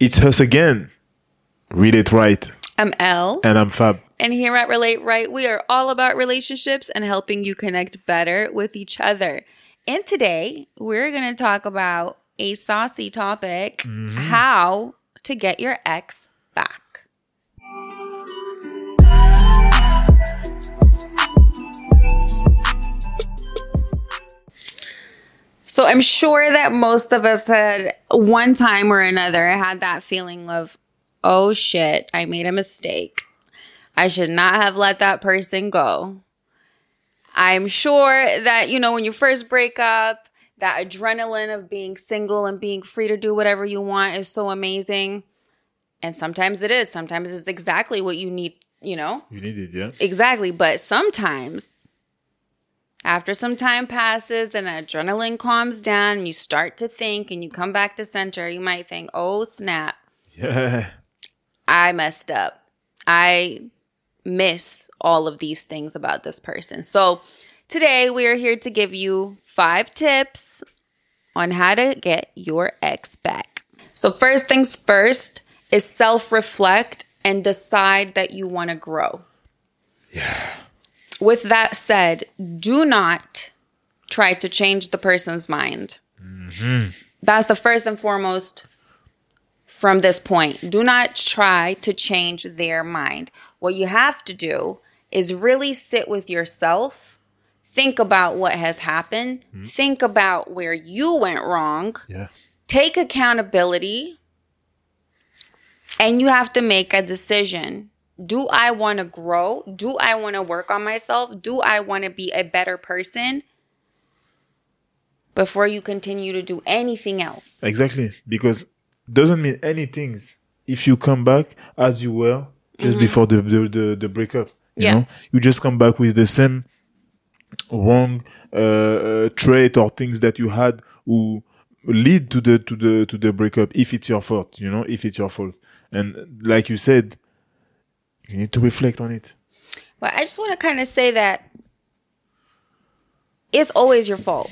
It's us again. Relate Right. I'm Elle. And I'm Fab. And here at Relate Right, we are all about relationships and helping you connect better with each other. And today, we're going to talk about a saucy topic mm-hmm. how to get your ex So I'm sure that most of us had one time or another had that feeling of, oh shit, I made a mistake. I should not have let that person go. I'm sure that, you know, when you first break up, that adrenaline of being single and being free to do whatever you want is so amazing. And sometimes it is. Sometimes it's exactly what you need, you know? You need it, yeah. Exactly. But sometimes after some time passes and the adrenaline calms down and you start to think and you come back to center, you might think, oh, snap. Yeah. I messed up. I miss all of these things about this person. So today we are here to give you five tips on how to get your ex back. So, first things first is self reflect and decide that you want to grow. Yeah with that said, do not try to change the person's mind. Mm-hmm. That's the first and foremost from this point. Do not try to change their mind. What you have to do is really sit with yourself, think about what has happened, mm-hmm. think about where you went wrong, yeah. take accountability, and you have to make a decision do I want to grow? Do I want to work on myself? Do I want to be a better person? Before you continue to do anything else. Exactly. Because doesn't mean anything if you come back as you were just mm-hmm. before the, the, the, the, breakup. You yeah. know? You just come back with the same wrong uh, uh, trait or things that you had who lead to the to the to the breakup if it's your fault, you know, if it's your fault. And like you said, you need to reflect on it. Well, I just want to kind of say that it's always your fault.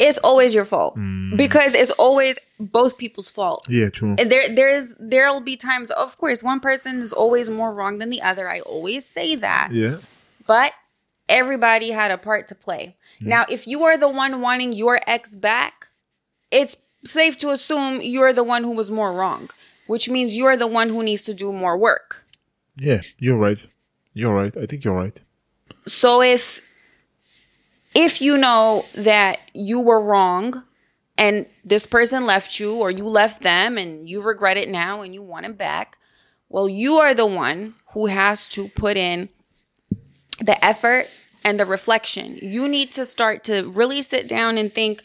It's always your fault mm. because it's always both people's fault. Yeah, true. And there, there's, there'll be times. Of course, one person is always more wrong than the other. I always say that. Yeah. But everybody had a part to play. Mm. Now, if you are the one wanting your ex back, it's safe to assume you're the one who was more wrong which means you're the one who needs to do more work. Yeah, you're right. You're right. I think you're right. So if if you know that you were wrong and this person left you or you left them and you regret it now and you want him back, well, you are the one who has to put in the effort and the reflection. You need to start to really sit down and think,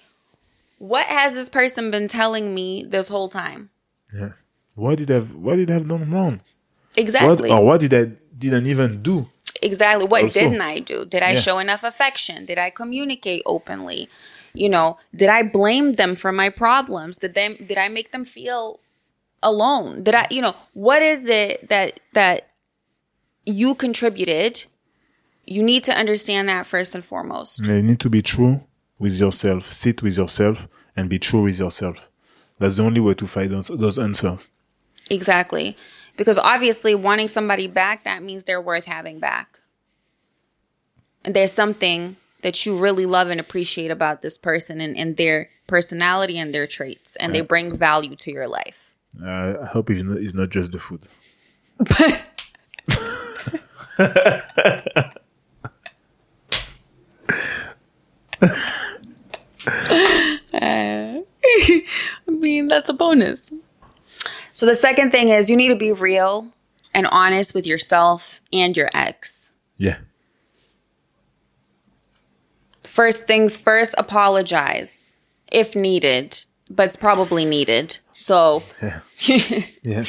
what has this person been telling me this whole time? Yeah. What did I what did I have done wrong? Exactly. What, or what did I didn't even do? Exactly. What also. didn't I do? Did I yeah. show enough affection? Did I communicate openly? You know, did I blame them for my problems? Did they did I make them feel alone? Did I, you know, what is it that that you contributed? You need to understand that first and foremost. You need to be true with yourself. Sit with yourself and be true with yourself. That's the only way to find those, those answers. Exactly. Because obviously, wanting somebody back, that means they're worth having back. And there's something that you really love and appreciate about this person and, and their personality and their traits, and they bring value to your life. Uh, I hope it's not, it's not just the food. uh, I mean, that's a bonus. So the second thing is you need to be real and honest with yourself and your ex. Yeah. First things first, apologize if needed, but it's probably needed. So yeah. yeah.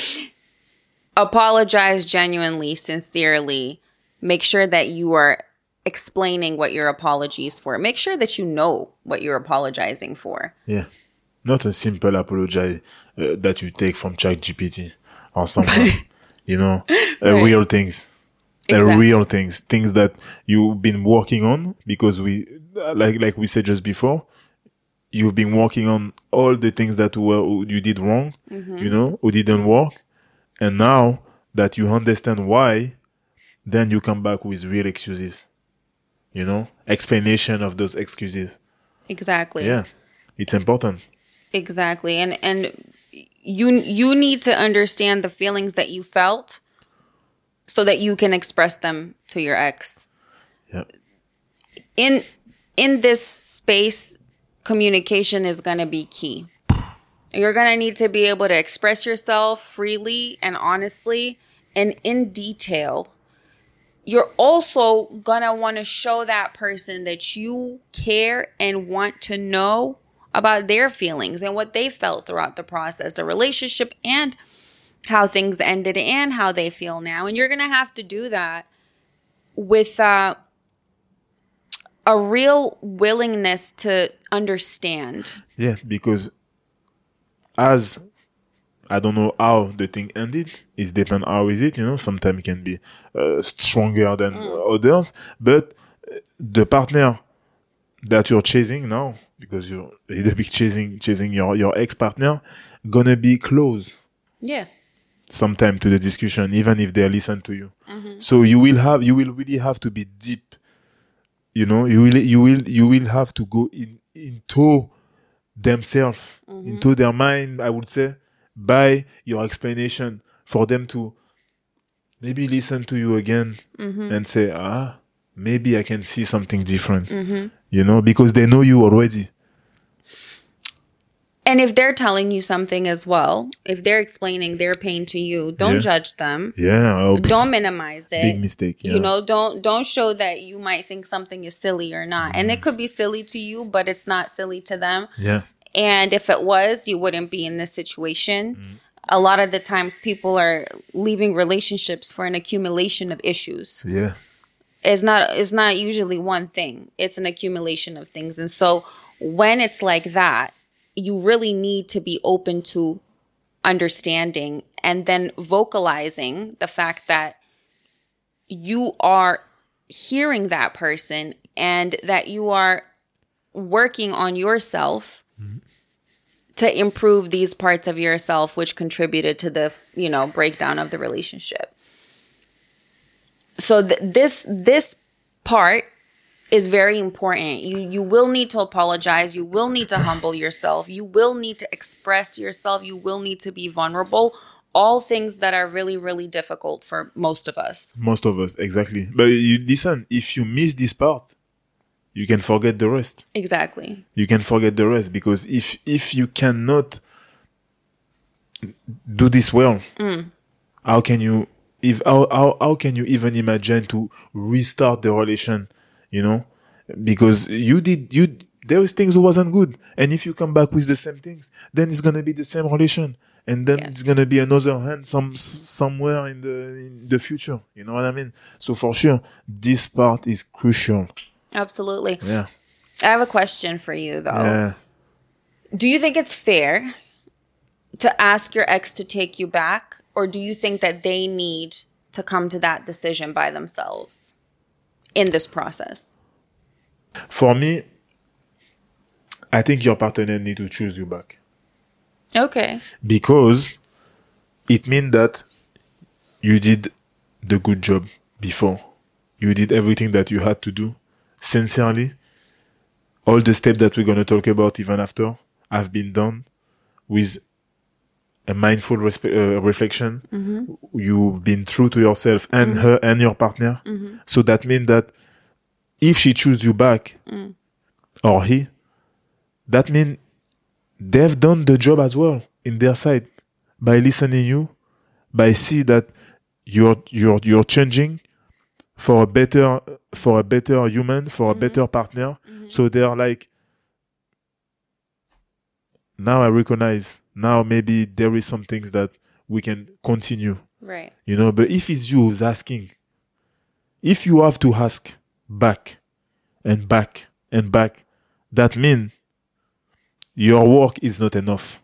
apologize genuinely, sincerely. Make sure that you are explaining what your apologies for. Make sure that you know what you're apologizing for. Yeah. Not a simple apology uh, that you take from ChatGPT or something. you know, uh, right. real things. Exactly. Uh, real things, things that you've been working on because we, like, like we said just before, you've been working on all the things that were you did wrong, Mm-hmm. you know, or didn't work, and now that you understand why, then you come back with real excuses, you know, explanation of those excuses. Exactly. Yeah, it's important. Exactly. And and you you need to understand the feelings that you felt so that you can express them to your ex. Yeah, In in this space communication is going to be key. You're going to need to be able to express yourself freely and honestly and in detail. You're also going to want to show that person that you care and want to know about their feelings and what they felt throughout the process, the relationship, and how things ended and how they feel now. And you're going to have to do that with uh, a real willingness to understand. yeah, because as I don't know how the thing ended. It depends how is it, you know. Sometimes it can be uh, stronger than others, but the partner that you're chasing now, because you're little bit chasing chasing your your ex partner, gonna be close Yeah. sometime to the discussion, even if they listen to you. Mm-hmm. So you will have you will really have to be deep. You know, you will you will you will have to go in into themselves, mm-hmm. into their mind, I would say, by your explanation for them to maybe listen to you again mm-hmm. and say, ah, maybe I can see something different. You know, because they know you already. And if they're telling you something as well, if they're explaining their pain to you, don't Yeah. judge them. Yeah, Don't minimize it. big mistake. Yeah. You know, don't don't show that you might think something is silly or not. And Mm. it could be silly to you, but it's not silly to them. yeah, And if it was, you wouldn't be in this situation. Mm. A lot of the times people are leaving relationships for an accumulation of issues. yeah, It's not it's not usually one thing. It's an accumulation of things. And so when it's like that, you really need to be open to understanding and then vocalizing the fact that you are hearing that person and that you are working on yourself mm-hmm. to improve these parts of yourself which contributed to the you know breakdown of the relationship so th- this this part is very important. You you will need to apologize. You will need to humble yourself. You will need to express yourself. You will need to be vulnerable. All things that are really really difficult for most of us. Most of us exactly. But you listen, if you miss this part, you can forget the rest. exactly. You can forget the rest because if if you cannot do this well mm. how can you if how, how how can you even imagine to restart the relation you know? Because you did you there was things who wasn't good. And if you come back with the same things then it's gonna be the same relation. And then it's gonna be another hand some somewhere in the in the future. You know what i mean? So for sure this part is crucial. Absolutely. Yeah. I have a question for you though. Yeah. Do you think it's fair to ask your ex to take you back, or do you think that they need to come to that decision by themselves in this process? For me, I think your partner need to choose you back Okay. because it means that you did the good job before. You did everything that you had to do sincerely. All the steps that we're going to talk about even after have been done with a mindful respe- uh, reflection. Mm-hmm. You've been true to yourself and mm-hmm. her and your partner. Mm-hmm. So that means that if she chooses you back mm. or he, that means they've done the job as well in their side by listening you, by see that you're you're you're changing for a better for a better human, for a better partner. So they're like now I recognize now maybe there is some things that we can continue. Right. you know but if it's you who's asking if you have to ask back and back and back that means your work is not enough.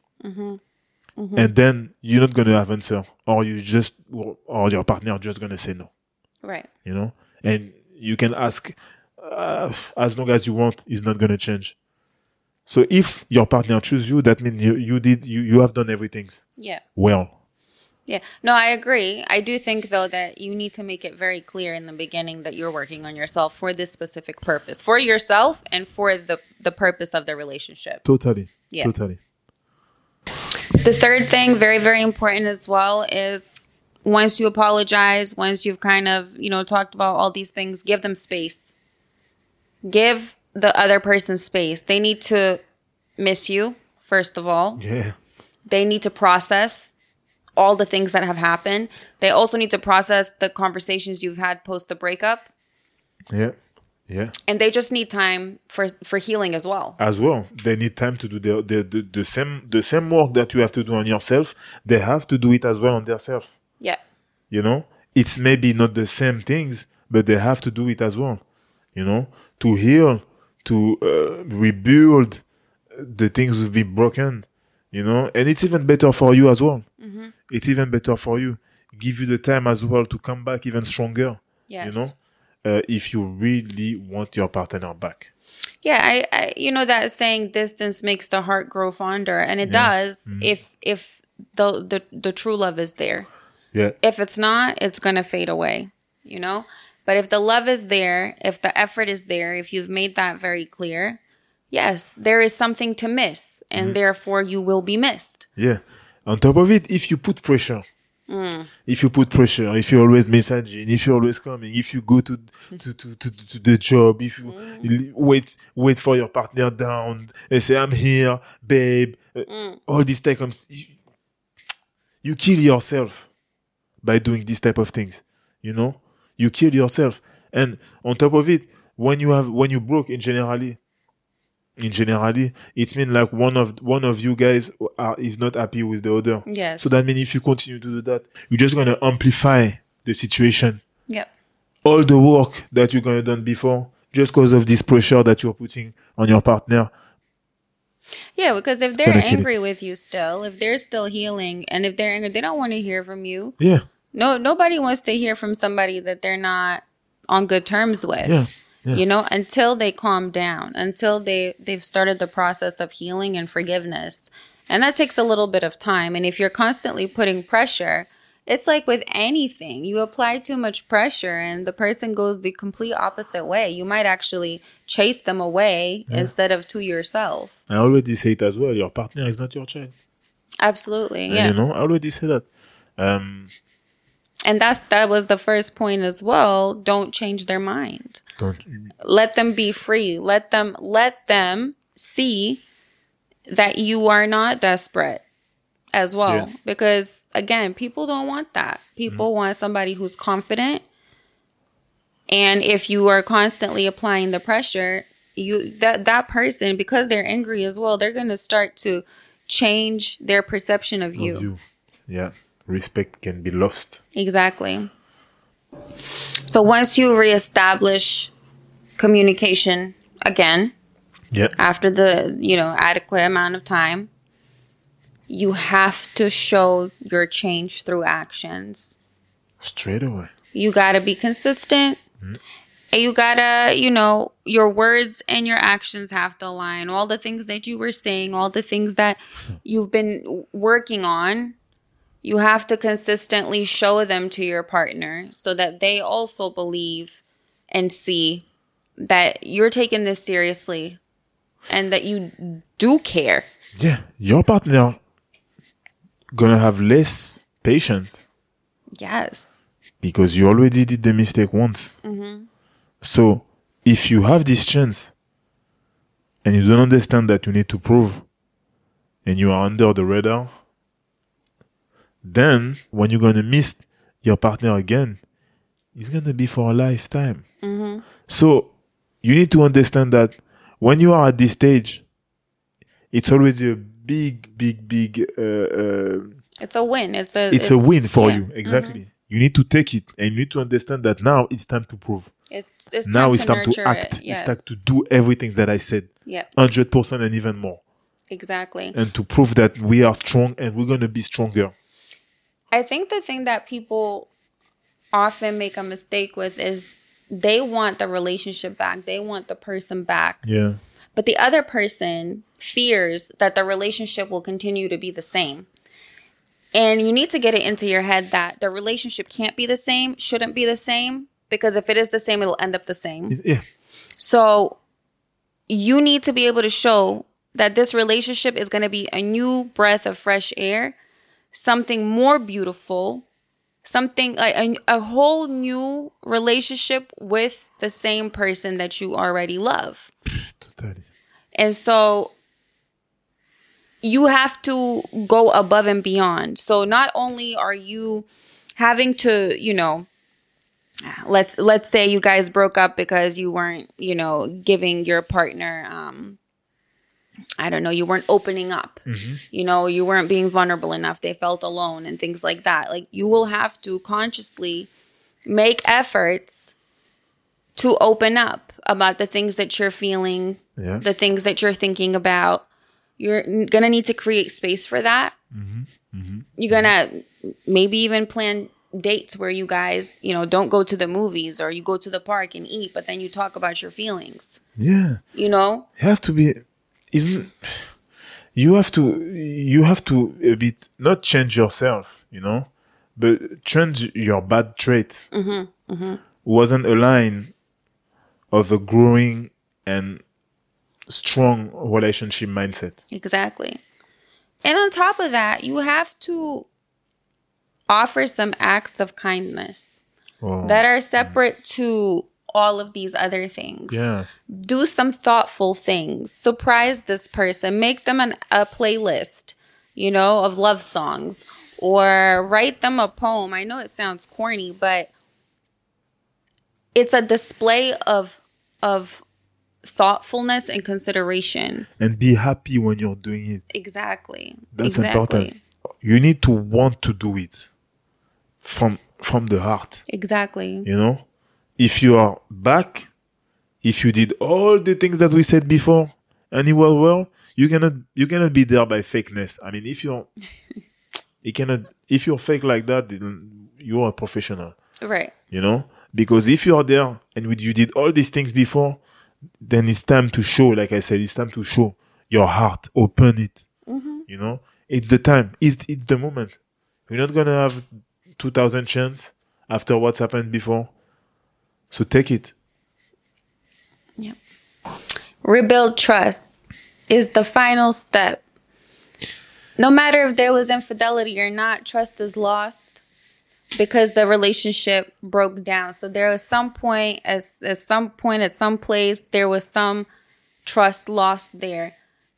And then you're not going to have answer or you just or your partner just going to say no. Right. you know? And you can ask uh, as long as you want it's not going to change So if your partner choose you, that means you, you did you, you have done everything Yeah. well. Yeah. No, I agree. I do think though that you need to make it very clear in the beginning that you're working on yourself for this specific purpose, for yourself and for the the purpose of the relationship. Totally. Yeah. Totally. The third thing, very very important as well, is once you apologize, once you've kind of, you know, talked about all these things, give them space. Give the other person's space. They need to miss you, first of all. Yeah. they need to process all the things that have happened. They also need to process the conversations you've had post the breakup, Yeah. Yeah. and they just need time for for healing as well. As well, they need time to do the, the, the, the same the same work that you have to do on yourself. They have to do it as well on themselves. Yeah. You know, it's maybe not the same things, but they have to do it as well. You know, to heal, to uh, rebuild the things that will be broken. You know, and it's even better for you as well. It's even better for you. Give you the time as well to come back even stronger. Yes. You know, uh, if you really want your partner back. Yeah, I, I you know that saying distance makes the heart grow fonder and it does if if the, the the true love is there. Yeah. If it's not, it's going to fade away, you know? But if the love is there, if the effort is there, if you've made that very clear, yes, there is something to miss and mm-hmm. therefore you will be missed. Yeah. On top of it, if you put pressure, mm. if you put pressure, if you're always messaging, if you're always coming, if you go to to to to, to the job, if you mm. you wait wait for your partner down and say I'm here, babe, uh, mm. all this type of you, you kill yourself by doing this type of things. You know, you kill yourself, and on top of it, when you have when you broke in generally, in generally, it means like one of one of you guys are, is not happy with the other. Yes. So that means if you continue to do that, you're just gonna amplify the situation. Yep. All the work that you're gonna done before, just because of this pressure that you're putting on your partner. Yeah, because if they're Gonna kill it. angry with you still, if they're still healing, and if they're angry, they don't want to hear from you. Yeah, No, nobody wants to hear from somebody that they're not on good terms with. yeah, yeah. You know, until they calm down, until they they've started the process of healing and forgiveness. And that takes a little bit of time. And if you're constantly putting pressure, it's like with anything. You apply too much pressure and the person goes the complete opposite way. You might actually chase them away instead of to yourself. I already say it as well. Your partner is not your child. Absolutely. Yeah. You know, I already say that. Um, And that's that was the first point as well. Don't change their mind. don't. let them be free let them let them see that you are not desperate as well Yeah. because again people don't want that people mm-hmm. want somebody who's confident and if you are constantly applying the pressure you that that person because they're angry as well they're going to start to change their perception of you Of you. Yeah, respect can be lost. Exactly. So once you reestablish communication again Yeah, after the, you know, adequate amount of time, you have to show your change through actions. straight away. You got to be consistent. Mm-hmm. And you got to, you know, your words and your actions have to align. All the things that you were saying, all the things that hmm. you've been working on, you have to consistently show them to your partner so that they also believe and see that you're taking this seriously and that you do care. Yeah, your partner gonna have less patience Yes. because you already did the mistake once. Mm-hmm. So if you have this chance and you don't understand that you need to prove and you are under the radar, then when you're gonna miss your partner again, it's gonna be for a lifetime. So you need to understand that when you are at this stage, it's already a big, big, big uh, uh, It's a win. It's a it's, a win for yeah. you. Exactly. You need to take it and you need to understand that now it's time to prove. It's, it's now time it's to time to act. It. Yes. It's time to do everything that I said. Yep. 100% and even more. Exactly. And to prove that we are strong and we're going to be stronger. I think the thing that people often make a mistake with is they want the relationship back. They want the person back. Yeah. but the other person fears that the relationship will continue to be the same. And you need to get it into your head that the relationship can't be the same, shouldn't be the same, because if it is the same, it'll end up the same. Yeah. So you need to be able to show that this relationship is going to be a new breath of fresh air, something more beautiful, something like a, a whole new relationship with the same person that you already love. And so you have to go above and beyond. So not only are you having to, you know, let's let's say you guys broke up because you weren't, you know, giving your partner um I don't know, you weren't opening up. Mm-hmm. You know, you weren't being vulnerable enough. They felt alone and things like that. Like you will have to consciously make efforts to open up about the things that you're feeling, Yeah. the things that you're thinking about. You're gonna need to create space for that. Mm-hmm. Mm-hmm. You're gonna maybe even plan dates where you guys, you know, don't go to the movies or you go to the park and eat, but then you talk about your feelings. Yeah. You know? You have to be isn't you have to you have to a bit not change yourself, you know, but change your bad trait. Mm-hmm, mm-hmm. Wasn't a line of a growing and strong relationship mindset. Exactly. And on top of that, you have to offer some acts of kindness Oh, that are separate to all of these other things. yeah. Do some thoughtful things. Surprise this person. Make them an, a playlist, you know, of love songs or write them a poem. I know it sounds corny, but it's a display of of thoughtfulness and consideration. And be happy when you're doing it. Exactly. That's exactly. important. You need to want to do it from from the heart. Exactly. you know if you are back if you did all the things that we said before and it was well you cannot you cannot be there by fakeness. I mean if you're you cannot if you're fake like that then you're a professional. Right. you know? Because if you are there and with- you did all these things before then it's time to show like i said it's time to show your heart. Open it. Mm-hmm. You know? It's the time. It's it's the moment. You're not gonna have 2000 chance after what's happened before so take it Yeah. Rebuild trust is the final step. No matter if there was infidelity or not, trust is lost because the relationship broke down. So there was some point as at some point at some place there was some trust lost there,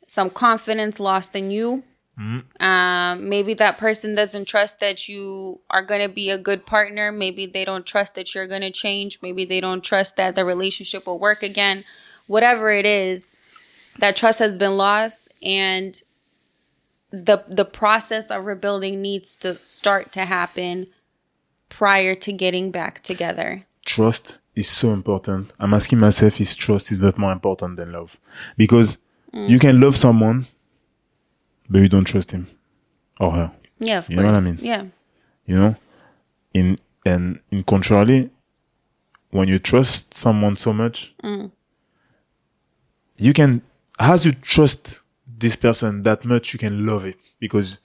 some confidence lost in you. Um, maybe that person doesn't trust that you are going to be a good partner. Maybe they don't trust that you're going to change. Maybe they don't trust that the relationship will work again. Whatever it is, that trust has been lost and the the process of rebuilding needs to start to happen prior to getting back together. trust is so important i'm asking myself is trust is not more important than love because you can love someone but you don't trust him or her Yeah, of You course. know what I mean? Yeah. you know in and in contrary when you trust someone so much mm. you can as you trust this person that much you can love it because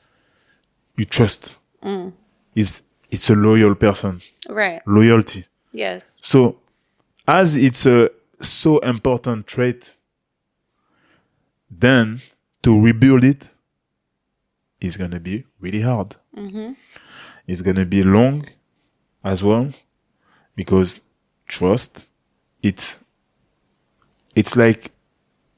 you trust mm. it's it's a loyal person Right. loyalty Yes. so as it's a so important trait then to rebuild it is gonna be really hard mm-hmm. it's gonna be long as well because trust it's it's like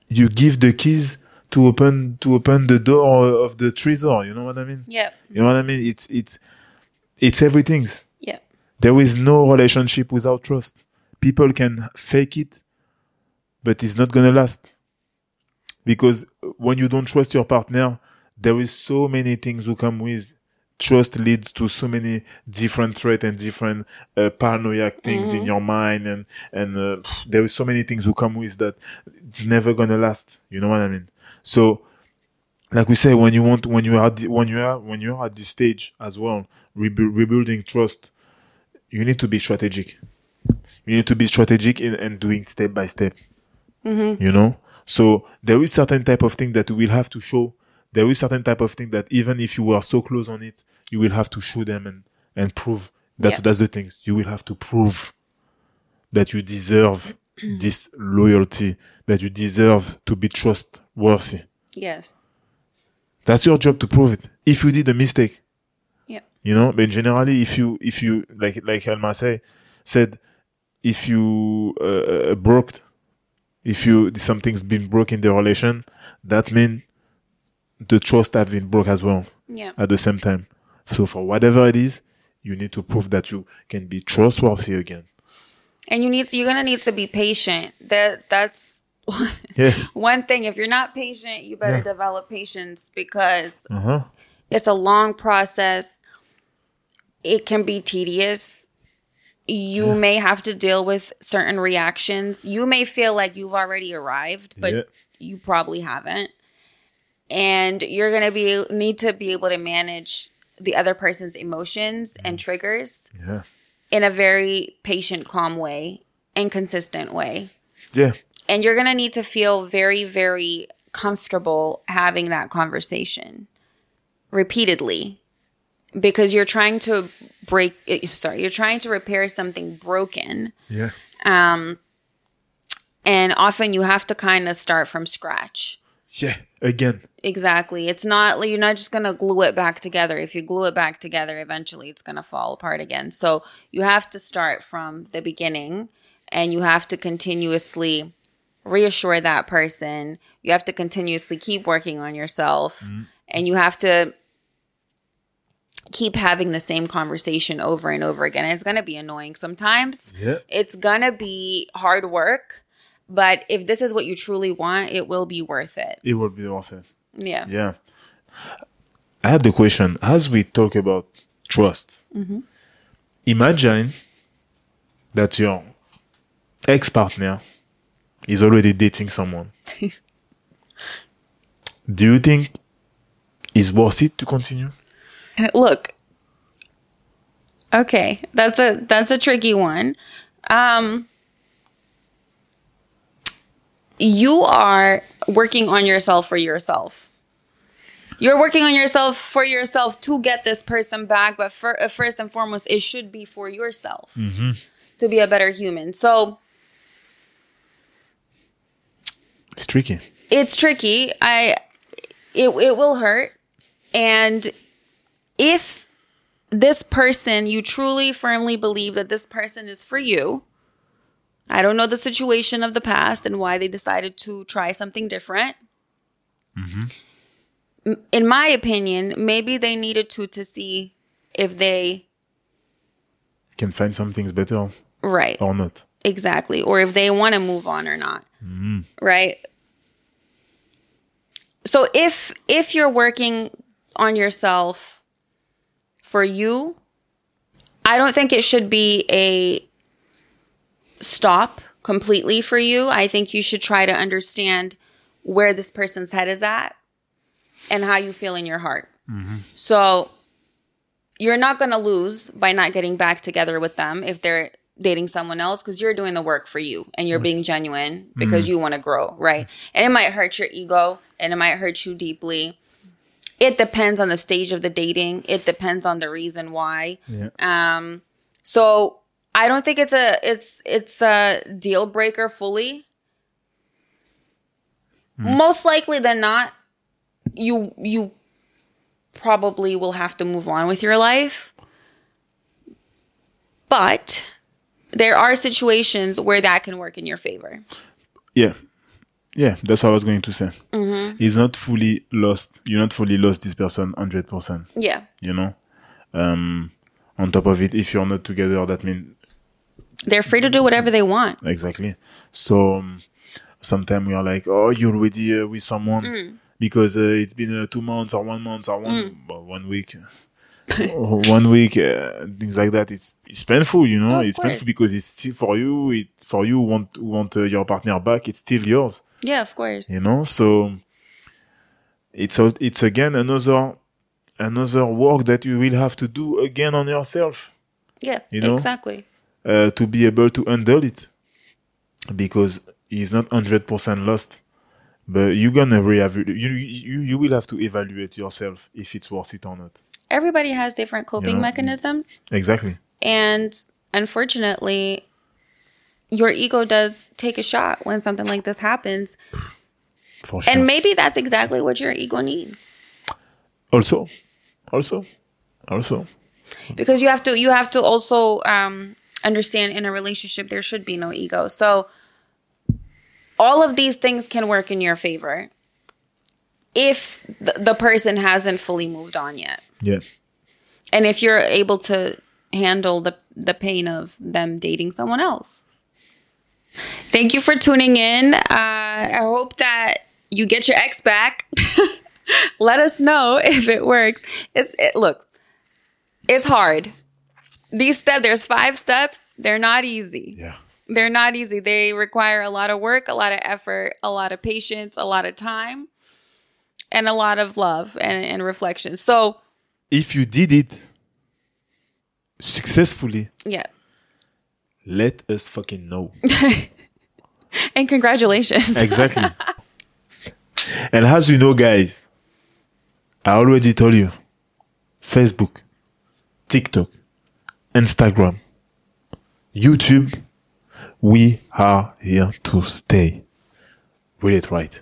you give the keys to open to open the door of the treasure you know what i mean Yeah. you know what i mean it's it's it's everything Yeah. there is no relationship without trust. People can fake it, but it's not gonna last. Because when you don't trust your partner, there is so many things who come with. Trust leads to so many different traits and different uh, paranoiac things in your mind and and uh, pff, there is so many things who come with that it's never gonna last. You know what i mean? So like we say when you want when you are the- when you are when you are at this stage as well rebu- rebuilding trust you need to be strategic. You need to be strategic in, and doing step by step. You know? So there is certain type of thing that you will have to show. There is certain type of thing that even if you were so close on it, you will have to show them and, and prove that Yeah. that's the things. You will have to prove that you deserve this loyalty, that you deserve to be trustworthy. Yes. That's your job to prove it. If you did a mistake, Yeah. you know, but generally, if you, if you, like, like Alma say, said, if you, uh, uh, broke, if you, something's been broke in the relation, that means the trust have been broke as well Yeah. at the same time. So for whatever it is, you need to prove that you can be trustworthy again. And you need to, you're gonna need to be patient. That that's Yeah. one thing. If you're not patient, you better Yeah. develop patience because Uh huh. it's a long process. It can be tedious. You may have to deal with certain reactions. You may feel like you've already arrived, but Yeah. you probably haven't. And you're gonna be need to be able to manage the other person's emotions and triggers Yeah. in a very patient, calm way and consistent way. Yeah. And you're going to need to feel very, very comfortable having that conversation repeatedly because you're trying to break, sorry, you're trying to repair something broken. Yeah. um And often you have to kind of start from scratch. Yeah. Again. Exactly. It's not like you're not just going to glue it back together. If you glue it back together, eventually it's going to fall apart again. So you have to start from the beginning and you have to continuously reassure that person. You have to continuously keep working on yourself mm-hmm. and you have to keep having the same conversation over and over again. It's going to be annoying sometimes. Yeah. It's going to be hard work, but if this is what you truly want, it will be worth it. It will be worth it. Yeah. Yeah. I have the question as we talk about trust. Imagine that your ex partner is already dating someone. Do you think it's worth it to continue? Look. Okay, that's a that's a tricky one. Um you are working on yourself for yourself. You're working on yourself for yourself to get this person back, but for, uh, first and foremost, it should be for yourself to be a better human. So It's tricky. it's tricky. I it it will hurt. And if this person you truly firmly believe that this person is for you, I don't know the situation of the past and why they decided to try something different. Mm-hmm. M- In my opinion, maybe they needed to to see if they Can find some things better right. or not. exactly. Or if they want to move on or not. Mm-hmm. Right? So if if you're working on yourself for you i don't think it should be a stop completely for you i think you should try to understand where this person's head is at and how you feel in your heart so you're not going to lose by not getting back together with them if they're dating someone else because you're doing the work for you and you're being genuine because you want to grow, right? And it might hurt your ego and it might hurt you deeply. It depends on the stage of the dating. It depends on the reason why. Yeah. Um, so I don't think it's a it's it's a deal breaker fully. Most likely than not, you you probably will have to move on with your life. But there are situations where that can work in your favor. Yeah. Yeah, that's what I was going to say. Mm-hmm. He's not fully lost. You're not fully lost this person 100%. Yeah. You know? Um, on top of it, if you're not together, that means They're free to do whatever they want. exactly. So um, sometimes we are like, oh, you're already uh, with someone because uh, it's been uh, two months or one month or one well, one week. one week, uh, things like that. It's it's painful, you know. It's course. painful because it's still for you. It for you want want uh, your partner back. It's still yours. Yeah, of course. you know so it's a, it's again another another work that you will have to do again on yourself Yeah, You know? exactly. Uh, to be able to handle it because he's not 100% lost but you're gonna reevaluate. You, you you will have to evaluate yourself if it's worth it or not. Everybody has different coping Yeah. mechanisms. Exactly. And unfortunately, your ego does take a shot when something like this happens. For sure. And maybe that's exactly what your ego needs. also, also, also. Because you have to you have to also um understand in a relationship there should be no ego. So all of these things can work in your favor if the, the person hasn't fully moved on yet. Yeah. and if you're able to handle the the pain of them dating someone else thank you for tuning in uh, i hope that you get your ex back let us know if it works it's it, look it's hard these steps there's five steps they're not easy Yeah. they're not easy they require a lot of work a lot of effort a lot of patience a lot of time and a lot of love and, and reflection so If you did it successfully, yeah let us fucking know. And congratulations. Exactly. and as you know, guys, I already told you Facebook, TikTok, Instagram, YouTube, we are here to stay. Relate Right.